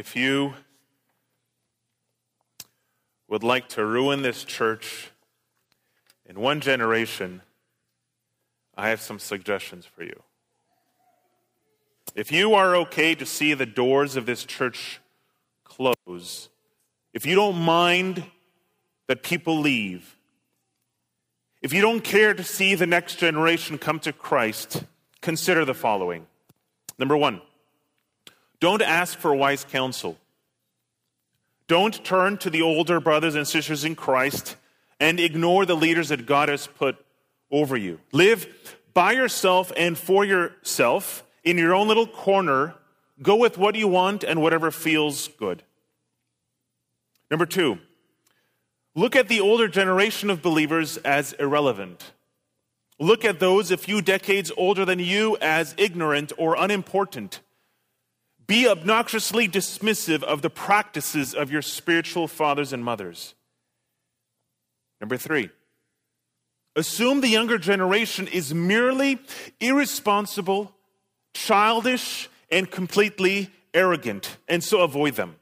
If you would like to ruin this church in one generation, I have some suggestions for you. If you are okay to see the doors of this church close, if you don't mind that people leave, if you don't care to see the next generation come to Christ, consider the following. Number one, don't ask for wise counsel. Don't turn to the older brothers and sisters in Christ and ignore the leaders that God has put over you. Live by yourself and for yourself in your own little corner. Go with what you want and whatever feels good. Number two, look at the older generation of believers as irrelevant. Look at those a few decades older than you as ignorant or unimportant. Be obnoxiously dismissive of the practices of your spiritual fathers and mothers. Number three, assume the younger generation is merely irresponsible, childish, and completely arrogant, and so avoid them.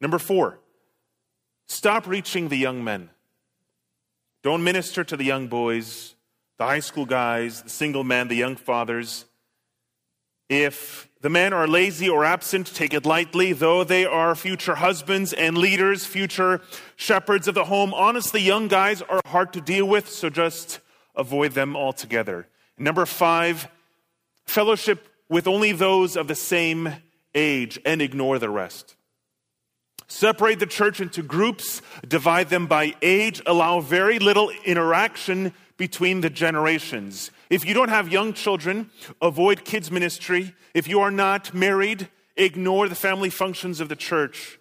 Number four, stop reaching the young men. Don't minister to the young boys, the high school guys, the single men, the young fathers. If the men are lazy or absent, take it lightly, though they are future husbands and leaders, future shepherds of the home. Honestly, young guys are hard to deal with, so just avoid them altogether. Number five, fellowship with only those of the same age and ignore the rest. Separate the church into groups, divide them by age, allow very little interaction between the generations. If you don't have young children, avoid kids' ministry. If you are not married, ignore the family functions of the church.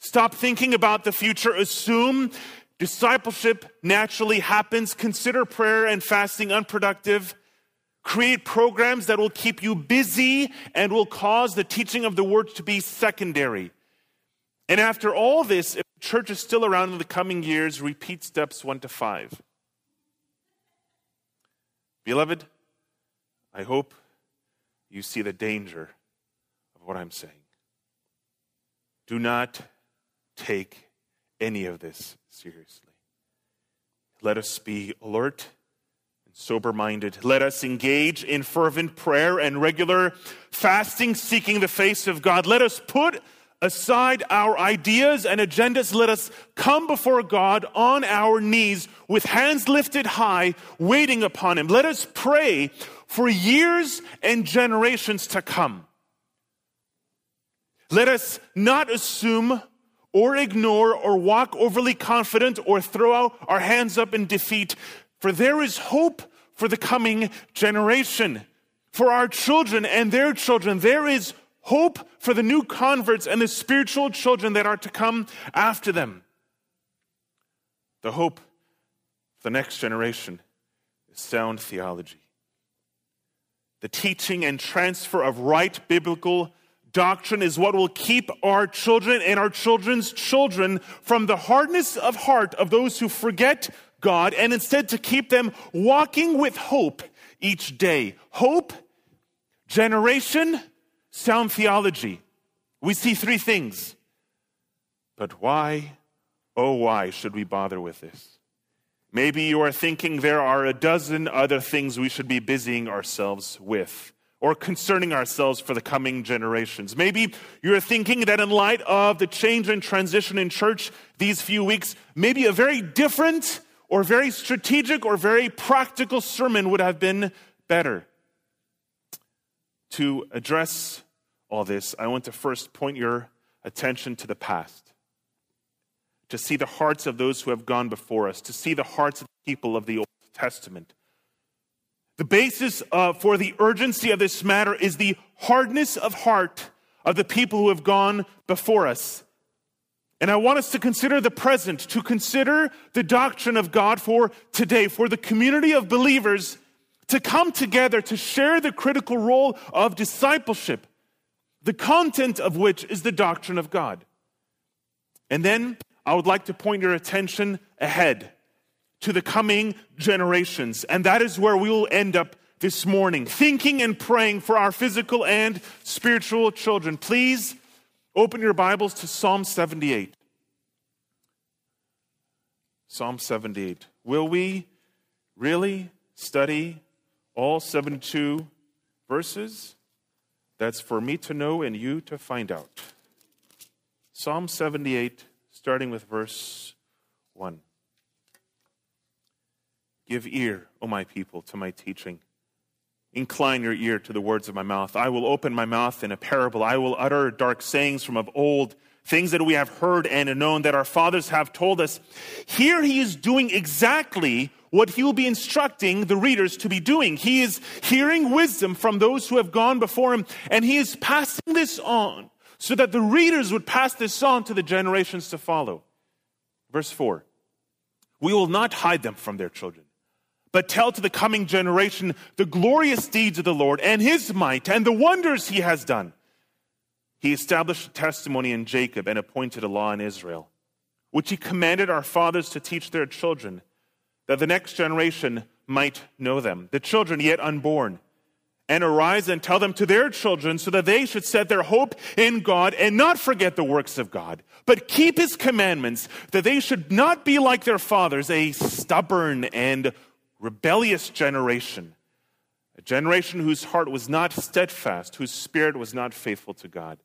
Stop thinking about the future. Assume discipleship naturally happens. Consider prayer and fasting unproductive. Create programs that will keep you busy and will cause the teaching of the word to be secondary. And after all this, if the church is still around in the coming years, repeat steps one to five. Beloved, I hope you see the danger of what I'm saying. Do not take any of this seriously. Let us be alert and sober minded. Let us engage in fervent prayer and regular fasting, seeking the face of God. Let us put aside our ideas and agendas. Let us come before God on our knees with hands lifted high, waiting upon Him. Let us pray for years and generations to come. Let us not assume or ignore or walk overly confident or throw out our hands up in defeat, for there is hope for the coming generation. For our children and their children, there is hope for the new converts and the spiritual children that are to come after them. The hope for the next generation is sound theology. The teaching and transfer of right biblical doctrine is what will keep our children and our children's children from the hardness of heart of those who forget God and instead to keep them walking with hope each day. Hope, generation, sound theology, we see three things. But why, oh, why should we bother with this? Maybe you are thinking there are a dozen other things we should be busying ourselves with or concerning ourselves for the coming generations. Maybe you're thinking that in light of the change and transition in church these few weeks, maybe a very different or very strategic or very practical sermon would have been better. To address all this, I want to first point your attention to the past, to see the hearts of those who have gone before us, to see the hearts of the people of the Old Testament. The basis uh, for the urgency of this matter is the hardness of heart of the people who have gone before us. And I want us to consider the present, to consider the doctrine of God for today, for the community of believers to come together to share the critical role of discipleship the content of which is the doctrine of God. And then I would like to point your attention ahead to the coming generations. And that is where we will end up this morning, thinking and praying for our physical and spiritual children. Please Open your Bibles to Psalm 78. Psalm 78. Will we really study all 72 verses? That's for me to know and you to find out. Psalm 78, starting with verse 1. Give ear, O my people, to my teaching. Incline your ear to the words of my mouth. I will open my mouth in a parable. I will utter dark sayings from of old, things that we have heard and known that our fathers have told us. Here he is doing exactly what he will be instructing the readers to be doing. He is hearing wisdom from those who have gone before him, and he is passing this on so that the readers would pass this on to the generations to follow. Verse 4 We will not hide them from their children but tell to the coming generation the glorious deeds of the Lord and his might and the wonders he has done. He established a testimony in Jacob and appointed a law in Israel, which he commanded our fathers to teach their children, that the next generation might know them, the children yet unborn, and arise and tell them to their children, so that they should set their hope in God and not forget the works of God, but keep his commandments, that they should not be like their fathers, a stubborn and rebellious generation, a generation whose heart was not steadfast, whose spirit was not faithful to God.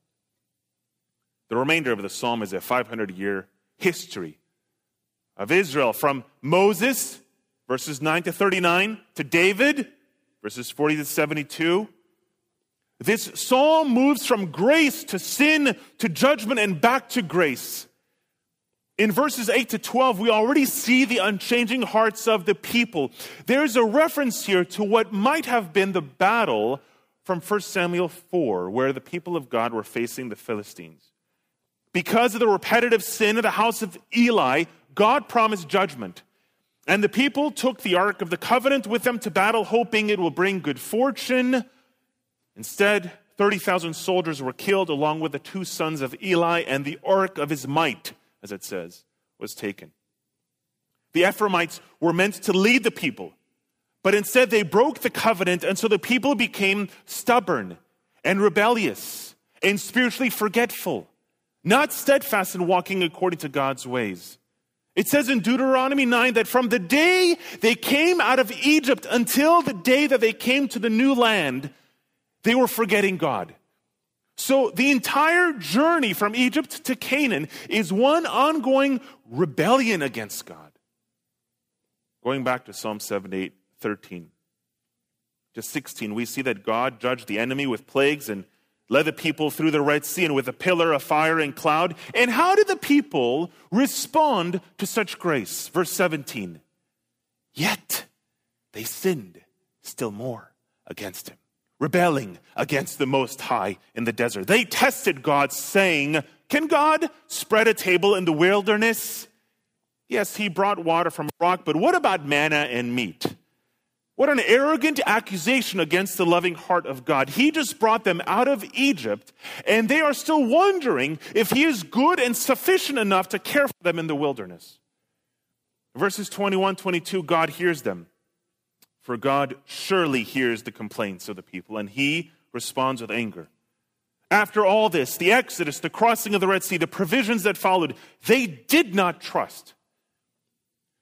The remainder of the psalm is a 500 year history of Israel from Moses, verses 9 to 39, to David, verses 40 to 72. This psalm moves from grace to sin to judgment and back to grace. In verses 8 to 12, we already see the unchanging hearts of the people. There's a reference here to what might have been the battle from 1 Samuel 4, where the people of God were facing the Philistines. Because of the repetitive sin of the house of Eli, God promised judgment. And the people took the Ark of the Covenant with them to battle, hoping it will bring good fortune. Instead, 30,000 soldiers were killed, along with the two sons of Eli and the Ark of his might as it says, was taken. The Ephraimites were meant to lead the people, but instead they broke the covenant, and so the people became stubborn and rebellious and spiritually forgetful, not steadfast in walking according to God's ways. It says in Deuteronomy 9 that from the day they came out of Egypt until the day that they came to the new land, they were forgetting God. So the entire journey from Egypt to Canaan is one ongoing rebellion against God. Going back to Psalm 78, 13 to 16, we see that God judged the enemy with plagues and led the people through the Red Sea and with a pillar of fire and cloud. And how did the people respond to such grace? Verse 17. Yet they sinned still more against him rebelling against the Most High in the desert. They tested God, saying, Can God spread a table in the wilderness? Yes, he brought water from a rock, but what about manna and meat? What an arrogant accusation against the loving heart of God. He just brought them out of Egypt, and they are still wondering if He is good and sufficient enough to care for them in the wilderness. Verses 21 22, God hears them. For God surely hears the complaints of the people, and he responds with anger. After all this, the Exodus, the crossing of the Red Sea, the provisions that followed, they did not trust.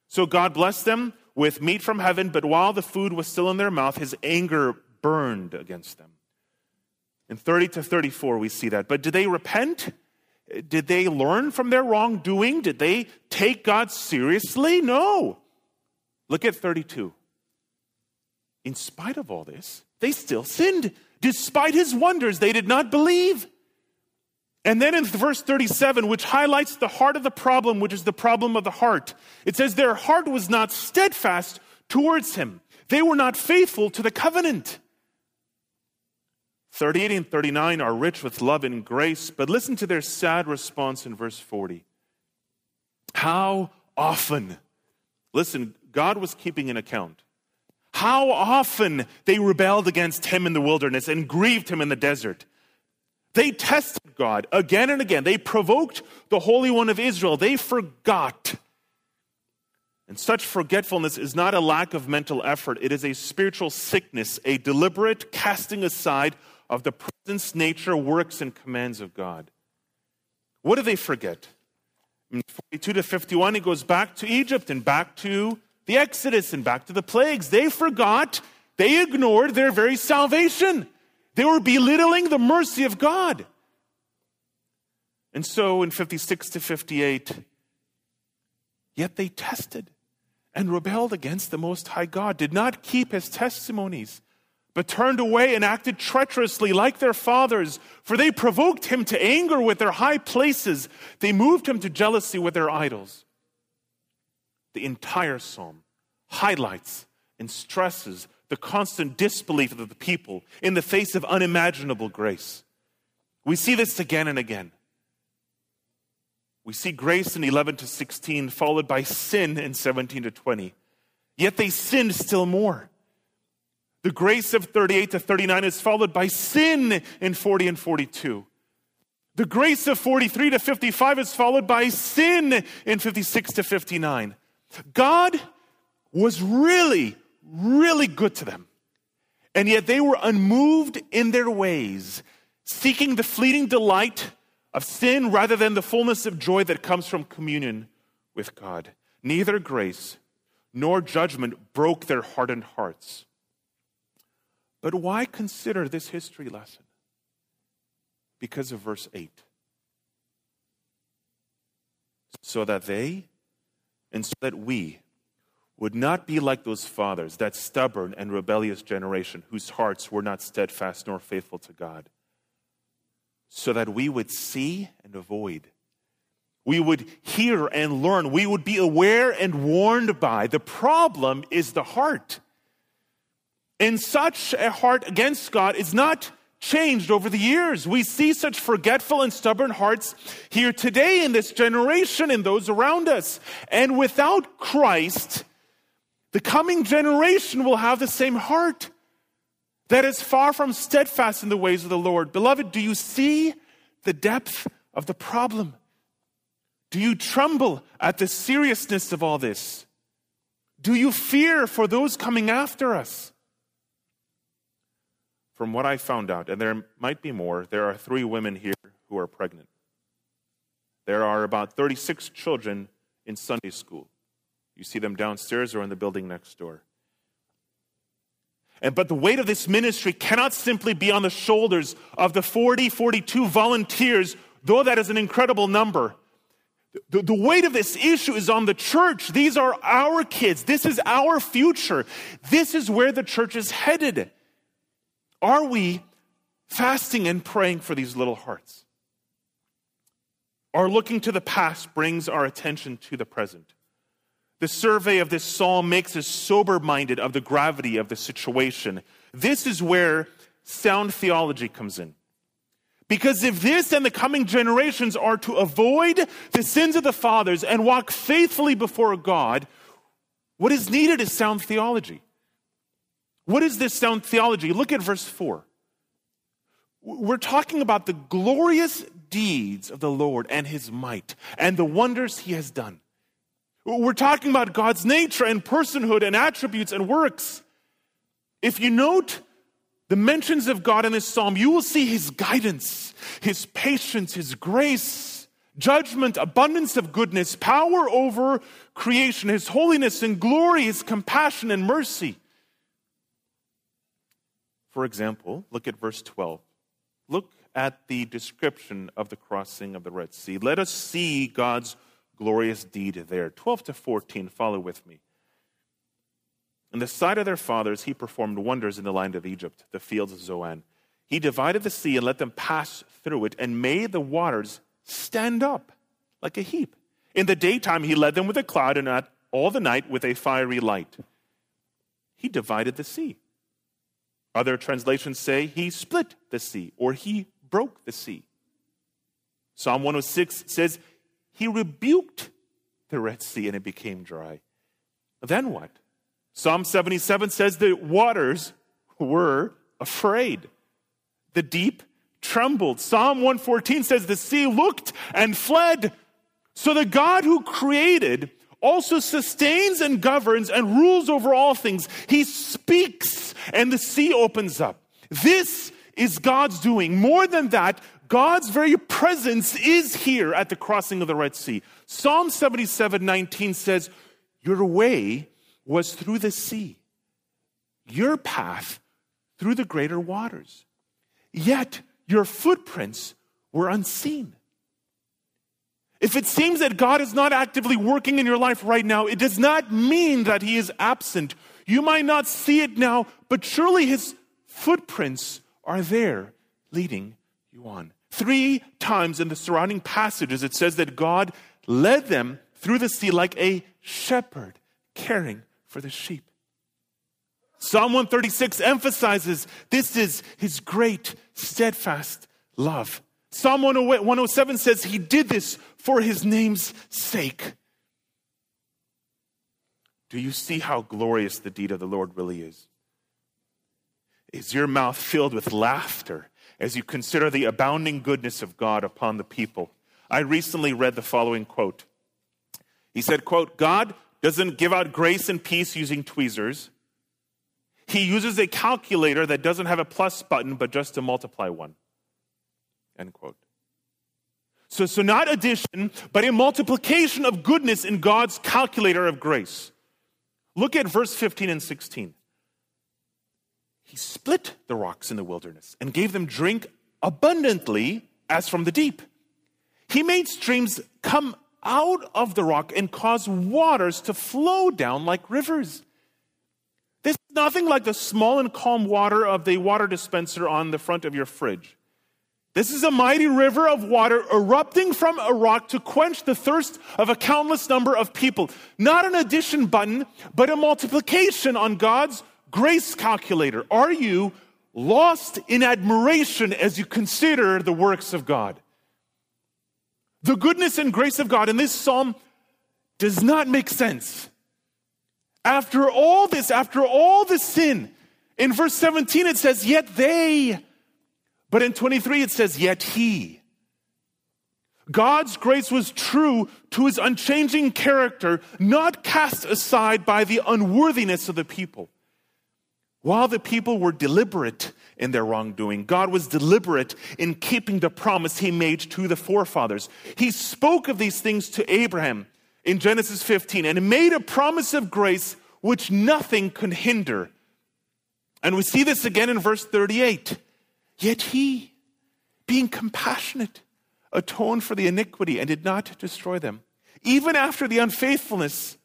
So God blessed them with meat from heaven, but while the food was still in their mouth, his anger burned against them. In 30 to 34, we see that. But did they repent? Did they learn from their wrongdoing? Did they take God seriously? No. Look at 32 in spite of all this, they still sinned. Despite his wonders, they did not believe. And then in verse 37, which highlights the heart of the problem, which is the problem of the heart, it says, Their heart was not steadfast towards him. They were not faithful to the covenant. 38 and 39 are rich with love and grace, but listen to their sad response in verse 40. How often, listen, God was keeping an account. How often they rebelled against him in the wilderness and grieved him in the desert. They tested God again and again. They provoked the Holy One of Israel. They forgot. And such forgetfulness is not a lack of mental effort, it is a spiritual sickness, a deliberate casting aside of the presence, nature, works, and commands of God. What do they forget? In 42 to 51, he goes back to Egypt and back to the Exodus and back to the plagues. They forgot, they ignored their very salvation. They were belittling the mercy of God. And so in 56 to 58, yet they tested and rebelled against the Most High God, did not keep his testimonies, but turned away and acted treacherously like their fathers, for they provoked him to anger with their high places. They moved him to jealousy with their idols. The entire psalm highlights and stresses the constant disbelief of the people in the face of unimaginable grace. We see this again and again. We see grace in 11 to 16, followed by sin in 17 to 20. Yet they sinned still more. The grace of 38 to 39 is followed by sin in 40 and 42. The grace of 43 to 55 is followed by sin in 56 to 59. God was really, really good to them. And yet they were unmoved in their ways, seeking the fleeting delight of sin rather than the fullness of joy that comes from communion with God. Neither grace nor judgment broke their hardened hearts. But why consider this history lesson? Because of verse 8. So that they and so that we would not be like those fathers, that stubborn and rebellious generation whose hearts were not steadfast nor faithful to God so that we would see and avoid. We would hear and learn. We would be aware and warned by. The problem is the heart. And such a heart against God is not changed over the years. We see such forgetful and stubborn hearts here today in this generation and those around us. And without Christ, the coming generation will have the same heart that is far from steadfast in the ways of the Lord. Beloved, do you see the depth of the problem? Do you tremble at the seriousness of all this? Do you fear for those coming after us? From what I found out, and there might be more, there are three women here who are pregnant. There are about 36 children in Sunday school. You see them downstairs or in the building next door. And, but the weight of this ministry cannot simply be on the shoulders of the 40, 42 volunteers, though that is an incredible number. The, the weight of this issue is on the church. These are our kids. This is our future. This is where the church is headed. Are we fasting and praying for these little hearts? Our looking to the past brings our attention to the present. The survey of this psalm makes us sober minded of the gravity of the situation. This is where sound theology comes in. Because if this and the coming generations are to avoid the sins of the fathers and walk faithfully before God, what is needed is sound theology. What is this sound theology? Look at verse 4. We're talking about the glorious deeds of the Lord and his might and the wonders he has done. We're talking about God's nature and personhood and attributes and works. If you note the mentions of God in this psalm, you will see his guidance, his patience, his grace, judgment, abundance of goodness, power over creation, his holiness and glory, his compassion and mercy. For example, look at verse 12. Look at the description of the crossing of the Red Sea. Let us see God's glorious deed there. 12 to 14, follow with me. In the sight of their fathers, he performed wonders in the land of Egypt, the fields of Zoan. He divided the sea and let them pass through it, and made the waters stand up like a heap. In the daytime, he led them with a cloud, and at all the night with a fiery light. He divided the sea. Other translations say he split the sea, or he broke the sea. Psalm 106 says he rebuked the Red Sea and it became dry. Then what? Psalm 77 says the waters were afraid. The deep trembled. Psalm 114 says the sea looked and fled. So the God who created also sustains and governs and rules over all things. He speaks and the sea opens up. This is God's doing. More than that, God's very presence is here at the crossing of the Red Sea. Psalm 77 19 says, Your way was through the sea, your path through the greater waters. Yet your footprints were unseen. If it seems that God is not actively working in your life right now, it does not mean that He is absent. You might not see it now, but surely His footprints are there leading you on. Three times in the surrounding passages, it says that God led them through the sea like a shepherd caring for the sheep. Psalm 136 emphasizes this is his great, steadfast love. Psalm 107 says he did this for his name's sake. Do you see how glorious the deed of the Lord really is? Is your mouth filled with laughter as you consider the abounding goodness of God upon the people? I recently read the following quote. He said, quote, God doesn't give out grace and peace using tweezers. He uses a calculator that doesn't have a plus button, but just a multiply one. End quote. So, so not addition, but a multiplication of goodness in God's calculator of grace. Look at verse 15 and 16. He split the rocks in the wilderness and gave them drink abundantly as from the deep. He made streams come out of the rock and caused waters to flow down like rivers. This is nothing like the small and calm water of the water dispenser on the front of your fridge. This is a mighty river of water erupting from a rock to quench the thirst of a countless number of people. Not an addition button, but a multiplication on God's grace calculator. Are you lost in admiration as you consider the works of God? The goodness and grace of God in this psalm does not make sense. After all this, after all this sin, in verse 17 it says, Yet they, but in 23 it says, Yet he. God's grace was true to his unchanging character, not cast aside by the unworthiness of the people. While the people were deliberate in their wrongdoing, God was deliberate in keeping the promise he made to the forefathers. He spoke of these things to Abraham in Genesis 15 and made a promise of grace which nothing could hinder. And we see this again in verse 38. Yet he, being compassionate, atoned for the iniquity and did not destroy them, even after the unfaithfulness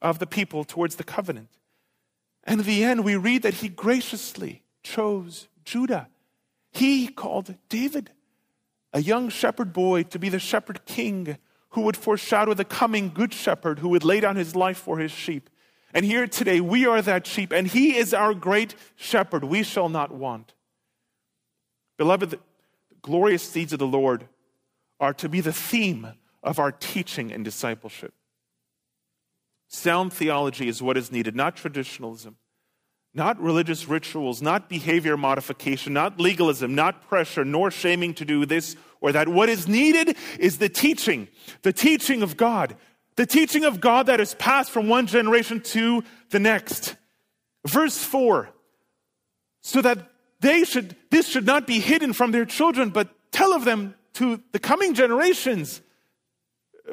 of the people towards the covenant. And in the end, we read that he graciously chose Judah. He called David, a young shepherd boy, to be the shepherd king who would foreshadow the coming good shepherd who would lay down his life for his sheep. And here today, we are that sheep, and he is our great shepherd. We shall not want. Beloved, the glorious deeds of the Lord are to be the theme of our teaching and discipleship. Sound theology is what is needed, not traditionalism, not religious rituals, not behavior modification, not legalism, not pressure, nor shaming to do this or that. What is needed is the teaching, the teaching of God, the teaching of God that is passed from one generation to the next. Verse 4 so that they should, this should not be hidden from their children, but tell of them to the coming generations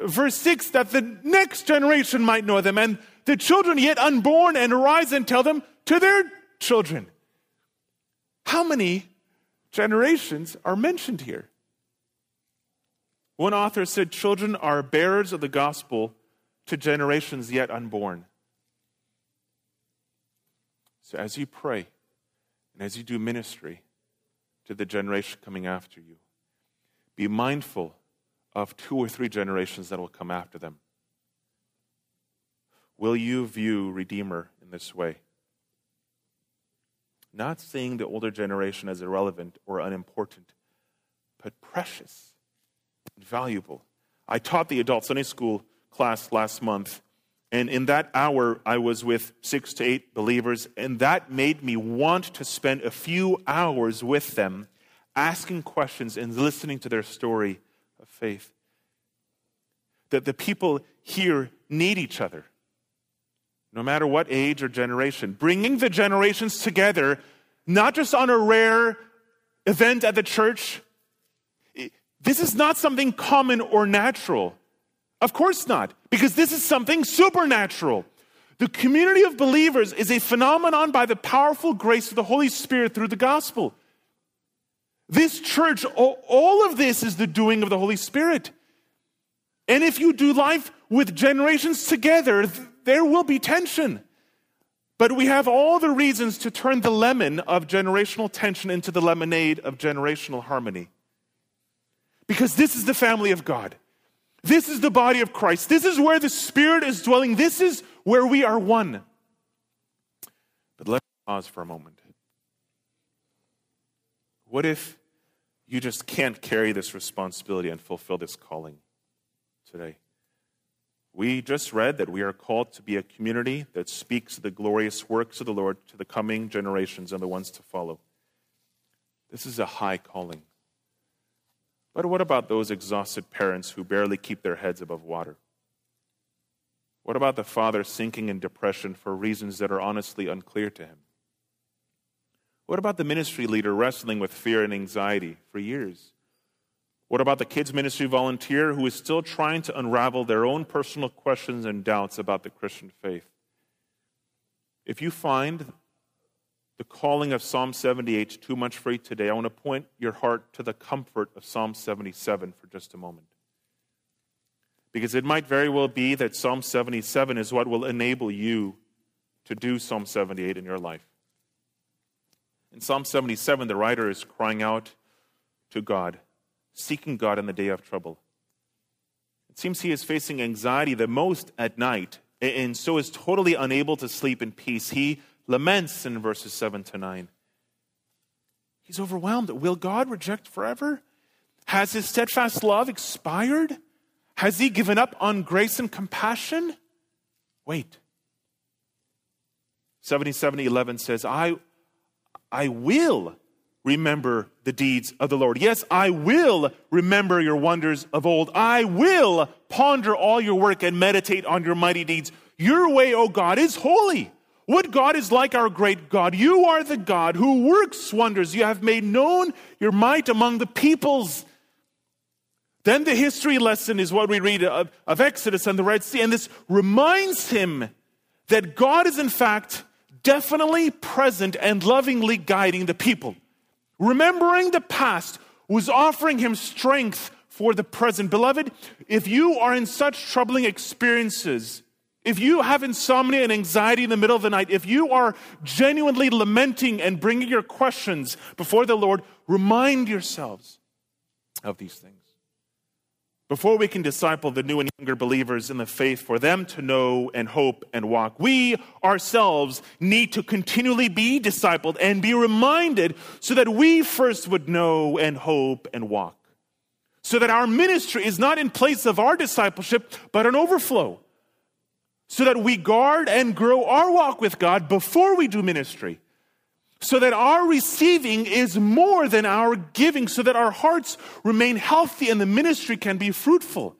verse 6 that the next generation might know them, and the children yet unborn, and arise and tell them to their children. How many generations are mentioned here? One author said, Children are bearers of the gospel to generations yet unborn. So as you pray and as you do ministry to the generation coming after you, be mindful of two or three generations that will come after them. Will you view Redeemer in this way? Not seeing the older generation as irrelevant or unimportant, but precious and valuable. I taught the adult Sunday school class last month, and in that hour, I was with six to eight believers, and that made me want to spend a few hours with them, asking questions and listening to their story faith. That the people here need each other, no matter what age or generation. Bringing the generations together, not just on a rare event at the church. This is not something common or natural. Of course not, because this is something supernatural. The community of believers is a phenomenon by the powerful grace of the Holy Spirit through the gospel. This church, all of this is the doing of the Holy Spirit. And if you do life with generations together, there will be tension. But we have all the reasons to turn the lemon of generational tension into the lemonade of generational harmony. Because this is the family of God. This is the body of Christ. This is where the Spirit is dwelling. This is where we are one. But let's pause for a moment. What if you just can't carry this responsibility and fulfill this calling today? We just read that we are called to be a community that speaks the glorious works of the Lord to the coming generations and the ones to follow. This is a high calling. But what about those exhausted parents who barely keep their heads above water? What about the father sinking in depression for reasons that are honestly unclear to him? What about the ministry leader wrestling with fear and anxiety for years? What about the kids' ministry volunteer who is still trying to unravel their own personal questions and doubts about the Christian faith? If you find the calling of Psalm 78 too much for you today, I want to point your heart to the comfort of Psalm 77 for just a moment. Because it might very well be that Psalm 77 is what will enable you to do Psalm 78 in your life. In Psalm 77, the writer is crying out to God seeking God in the day of trouble. It seems he is facing anxiety the most at night, and so is totally unable to sleep in peace. He laments in verses 7 to 9. He's overwhelmed. Will God reject forever? Has his steadfast love expired? Has he given up on grace and compassion? Wait. 7711 says, I, I will remember the deeds of the Lord. Yes, I will remember your wonders of old. I will ponder all your work and meditate on your mighty deeds. Your way, O God, is holy. What God is like our great God? You are the God who works wonders. You have made known your might among the peoples. Then the history lesson is what we read of, of Exodus and the Red Sea, and this reminds him that God is in fact definitely present and lovingly guiding the people. Remembering the past was offering him strength for the present. Beloved, if you are in such troubling experiences, if you have insomnia and anxiety in the middle of the night, if you are genuinely lamenting and bringing your questions before the Lord, remind yourselves of these things before we can disciple the new and younger believers in the faith for them to know and hope and walk, we ourselves need to continually be discipled and be reminded so that we first would know and hope and walk. So that our ministry is not in place of our discipleship, but an overflow. So that we guard and grow our walk with God before we do ministry so that our receiving is more than our giving, so that our hearts remain healthy and the ministry can be fruitful.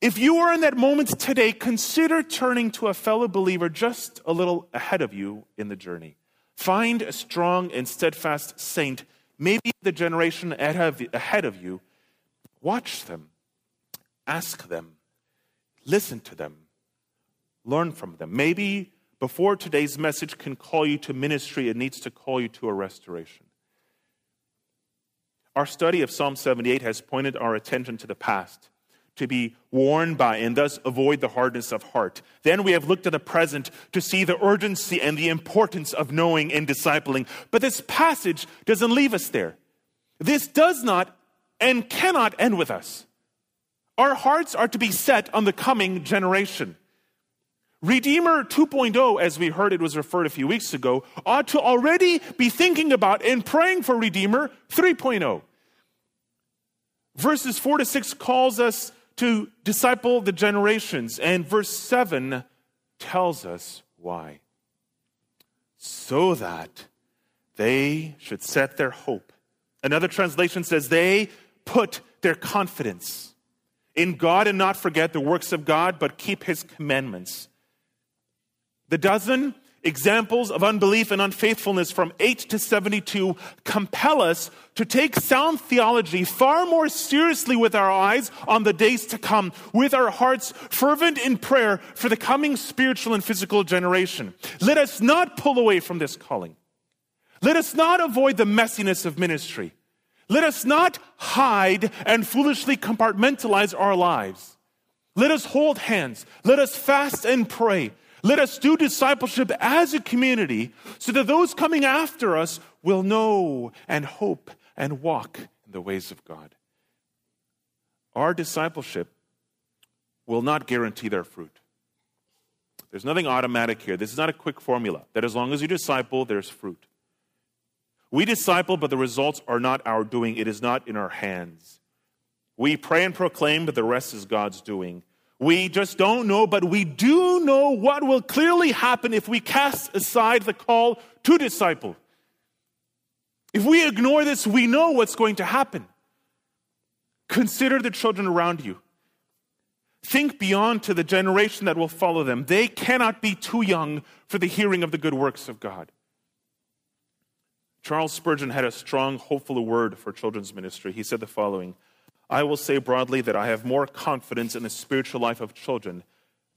If you are in that moment today, consider turning to a fellow believer just a little ahead of you in the journey. Find a strong and steadfast saint, maybe the generation ahead of you. Watch them, ask them, listen to them, learn from them. Maybe before today's message can call you to ministry, it needs to call you to a restoration. Our study of Psalm 78 has pointed our attention to the past, to be warned by and thus avoid the hardness of heart. Then we have looked at the present to see the urgency and the importance of knowing and discipling. But this passage doesn't leave us there. This does not and cannot end with us. Our hearts are to be set on the coming generation. Redeemer 2.0, as we heard it was referred a few weeks ago, ought to already be thinking about and praying for Redeemer 3.0. Verses 4 to 6 calls us to disciple the generations, and verse 7 tells us why. So that they should set their hope. Another translation says they put their confidence in God and not forget the works of God, but keep his commandments. The dozen examples of unbelief and unfaithfulness from 8 to 72 compel us to take sound theology far more seriously with our eyes on the days to come, with our hearts fervent in prayer for the coming spiritual and physical generation. Let us not pull away from this calling. Let us not avoid the messiness of ministry. Let us not hide and foolishly compartmentalize our lives. Let us hold hands. Let us fast and pray. Let us do discipleship as a community so that those coming after us will know and hope and walk in the ways of God. Our discipleship will not guarantee their fruit. There's nothing automatic here. This is not a quick formula that as long as you disciple, there's fruit. We disciple, but the results are not our doing. It is not in our hands. We pray and proclaim, but the rest is God's doing. We just don't know, but we do know what will clearly happen if we cast aside the call to disciple. If we ignore this, we know what's going to happen. Consider the children around you. Think beyond to the generation that will follow them. They cannot be too young for the hearing of the good works of God. Charles Spurgeon had a strong, hopeful word for children's ministry. He said the following I will say broadly that I have more confidence in the spiritual life of children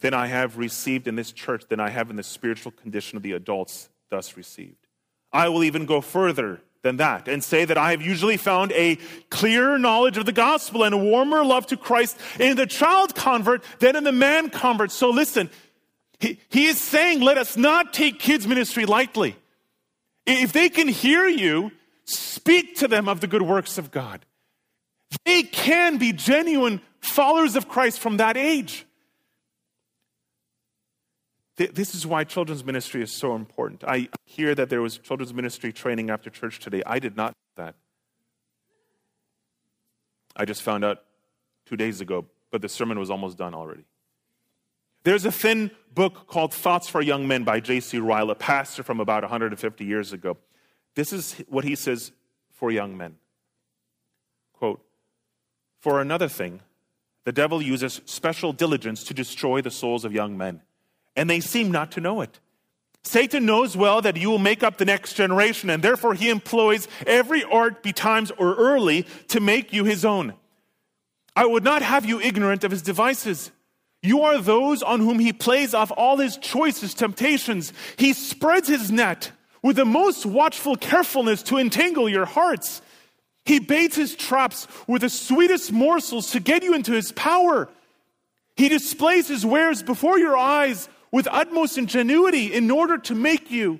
than I have received in this church than I have in the spiritual condition of the adults thus received. I will even go further than that and say that I have usually found a clearer knowledge of the gospel and a warmer love to Christ in the child convert than in the man convert. So listen, he, he is saying, let us not take kids' ministry lightly. If they can hear you, speak to them of the good works of God. They can be genuine followers of Christ from that age. This is why children's ministry is so important. I hear that there was children's ministry training after church today. I did not know that. I just found out two days ago, but the sermon was almost done already. There's a thin book called Thoughts for Young Men by J.C. Ryle, a pastor from about 150 years ago. This is what he says for young men. For another thing, the devil uses special diligence to destroy the souls of young men, and they seem not to know it. Satan knows well that you will make up the next generation, and therefore he employs every art betimes or early to make you his own. I would not have you ignorant of his devices. You are those on whom he plays off all his choicest temptations. He spreads his net with the most watchful carefulness to entangle your hearts. He baits his traps with the sweetest morsels to get you into his power. He displays his wares before your eyes with utmost ingenuity in order to make you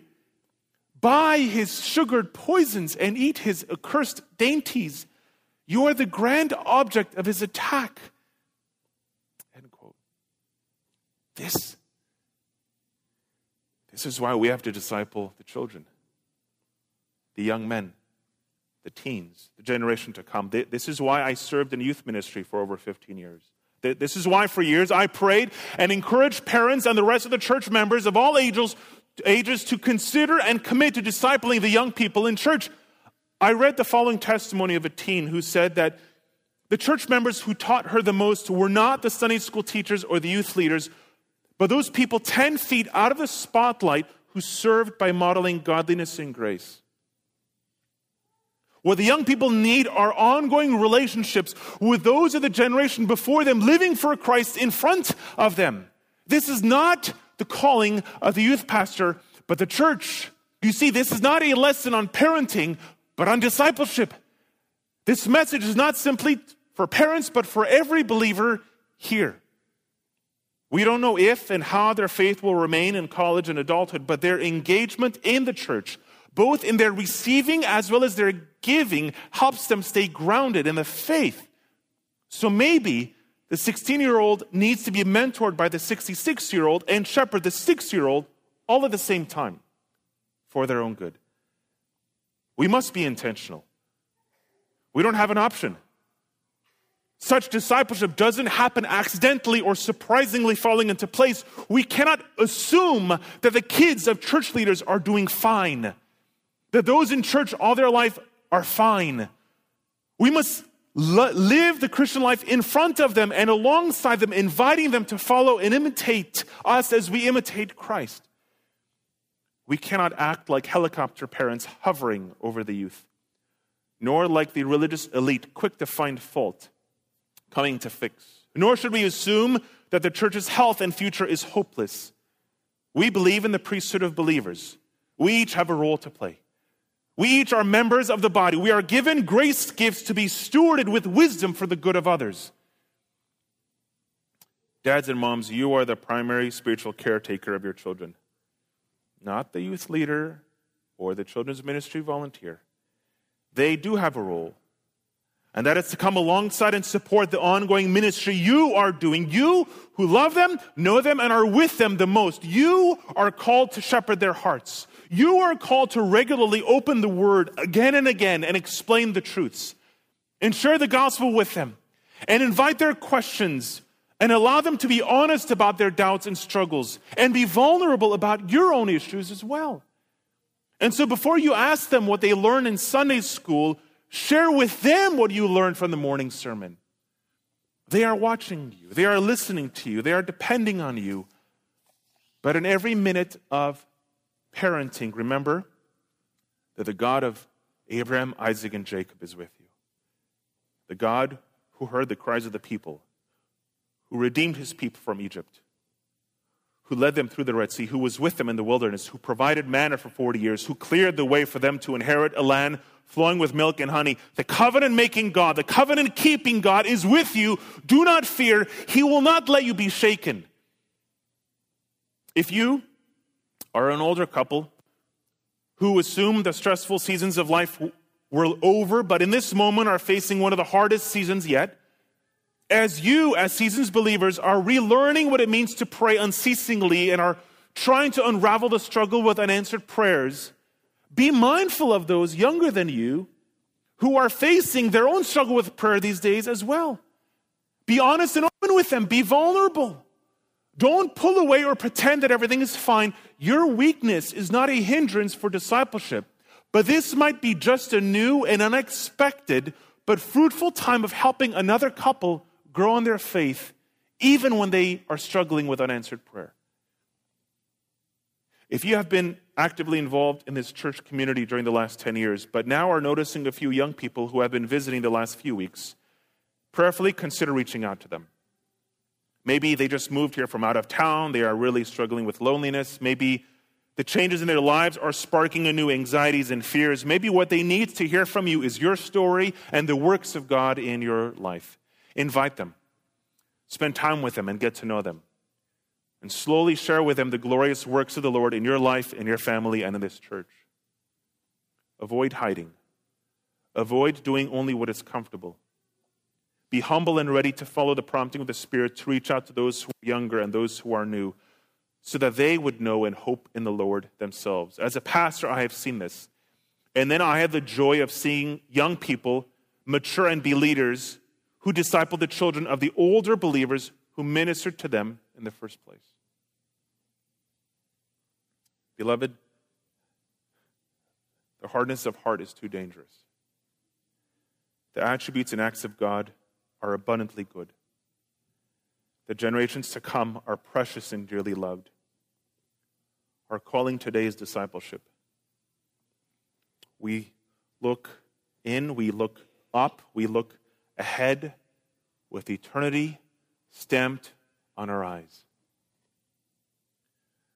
buy his sugared poisons and eat his accursed dainties. You are the grand object of his attack. End quote. This, this is why we have to disciple the children, the young men the teens, the generation to come. This is why I served in youth ministry for over 15 years. This is why for years I prayed and encouraged parents and the rest of the church members of all ages, ages to consider and commit to discipling the young people in church. I read the following testimony of a teen who said that the church members who taught her the most were not the Sunday school teachers or the youth leaders, but those people 10 feet out of the spotlight who served by modeling godliness and grace. What the young people need are ongoing relationships with those of the generation before them, living for Christ in front of them. This is not the calling of the youth pastor, but the church. You see, this is not a lesson on parenting, but on discipleship. This message is not simply for parents, but for every believer here. We don't know if and how their faith will remain in college and adulthood, but their engagement in the church both in their receiving as well as their giving, helps them stay grounded in the faith. So maybe the 16 year old needs to be mentored by the 66 year old and shepherd the 6 year old all at the same time for their own good. We must be intentional. We don't have an option. Such discipleship doesn't happen accidentally or surprisingly falling into place. We cannot assume that the kids of church leaders are doing fine that those in church all their life are fine. We must live the Christian life in front of them and alongside them, inviting them to follow and imitate us as we imitate Christ. We cannot act like helicopter parents hovering over the youth, nor like the religious elite quick to find fault, coming to fix. Nor should we assume that the church's health and future is hopeless. We believe in the priesthood of believers. We each have a role to play. We each are members of the body. We are given grace gifts to be stewarded with wisdom for the good of others. Dads and moms, you are the primary spiritual caretaker of your children, not the youth leader or the children's ministry volunteer. They do have a role, and that is to come alongside and support the ongoing ministry you are doing. You who love them, know them, and are with them the most. You are called to shepherd their hearts. You are called to regularly open the word again and again and explain the truths and share the gospel with them and invite their questions and allow them to be honest about their doubts and struggles and be vulnerable about your own issues as well. And so before you ask them what they learned in Sunday school, share with them what you learned from the morning sermon. They are watching you, they are listening to you, they are depending on you. But in every minute of parenting, remember that the God of Abraham, Isaac, and Jacob is with you. The God who heard the cries of the people, who redeemed his people from Egypt, who led them through the Red Sea, who was with them in the wilderness, who provided manna for 40 years, who cleared the way for them to inherit a land flowing with milk and honey. The covenant making God, the covenant keeping God is with you. Do not fear. He will not let you be shaken. If you are an older couple who assume the stressful seasons of life were over, but in this moment are facing one of the hardest seasons yet. As you, as seasons believers, are relearning what it means to pray unceasingly and are trying to unravel the struggle with unanswered prayers, be mindful of those younger than you who are facing their own struggle with prayer these days as well. Be honest and open with them. Be vulnerable. Don't pull away or pretend that everything is fine. Your weakness is not a hindrance for discipleship, but this might be just a new and unexpected but fruitful time of helping another couple grow in their faith, even when they are struggling with unanswered prayer. If you have been actively involved in this church community during the last 10 years, but now are noticing a few young people who have been visiting the last few weeks, prayerfully consider reaching out to them. Maybe they just moved here from out of town. They are really struggling with loneliness. Maybe the changes in their lives are sparking anew anxieties and fears. Maybe what they need to hear from you is your story and the works of God in your life. Invite them, spend time with them, and get to know them. And slowly share with them the glorious works of the Lord in your life, in your family, and in this church. Avoid hiding. Avoid doing only what is comfortable. Be humble and ready to follow the prompting of the Spirit to reach out to those who are younger and those who are new, so that they would know and hope in the Lord themselves. As a pastor, I have seen this. And then I have the joy of seeing young people mature and be leaders who disciple the children of the older believers who ministered to them in the first place. Beloved, the hardness of heart is too dangerous. The attributes and acts of God are abundantly good. The generations to come are precious and dearly loved. Our calling today is discipleship. We look in, we look up, we look ahead with eternity stamped on our eyes.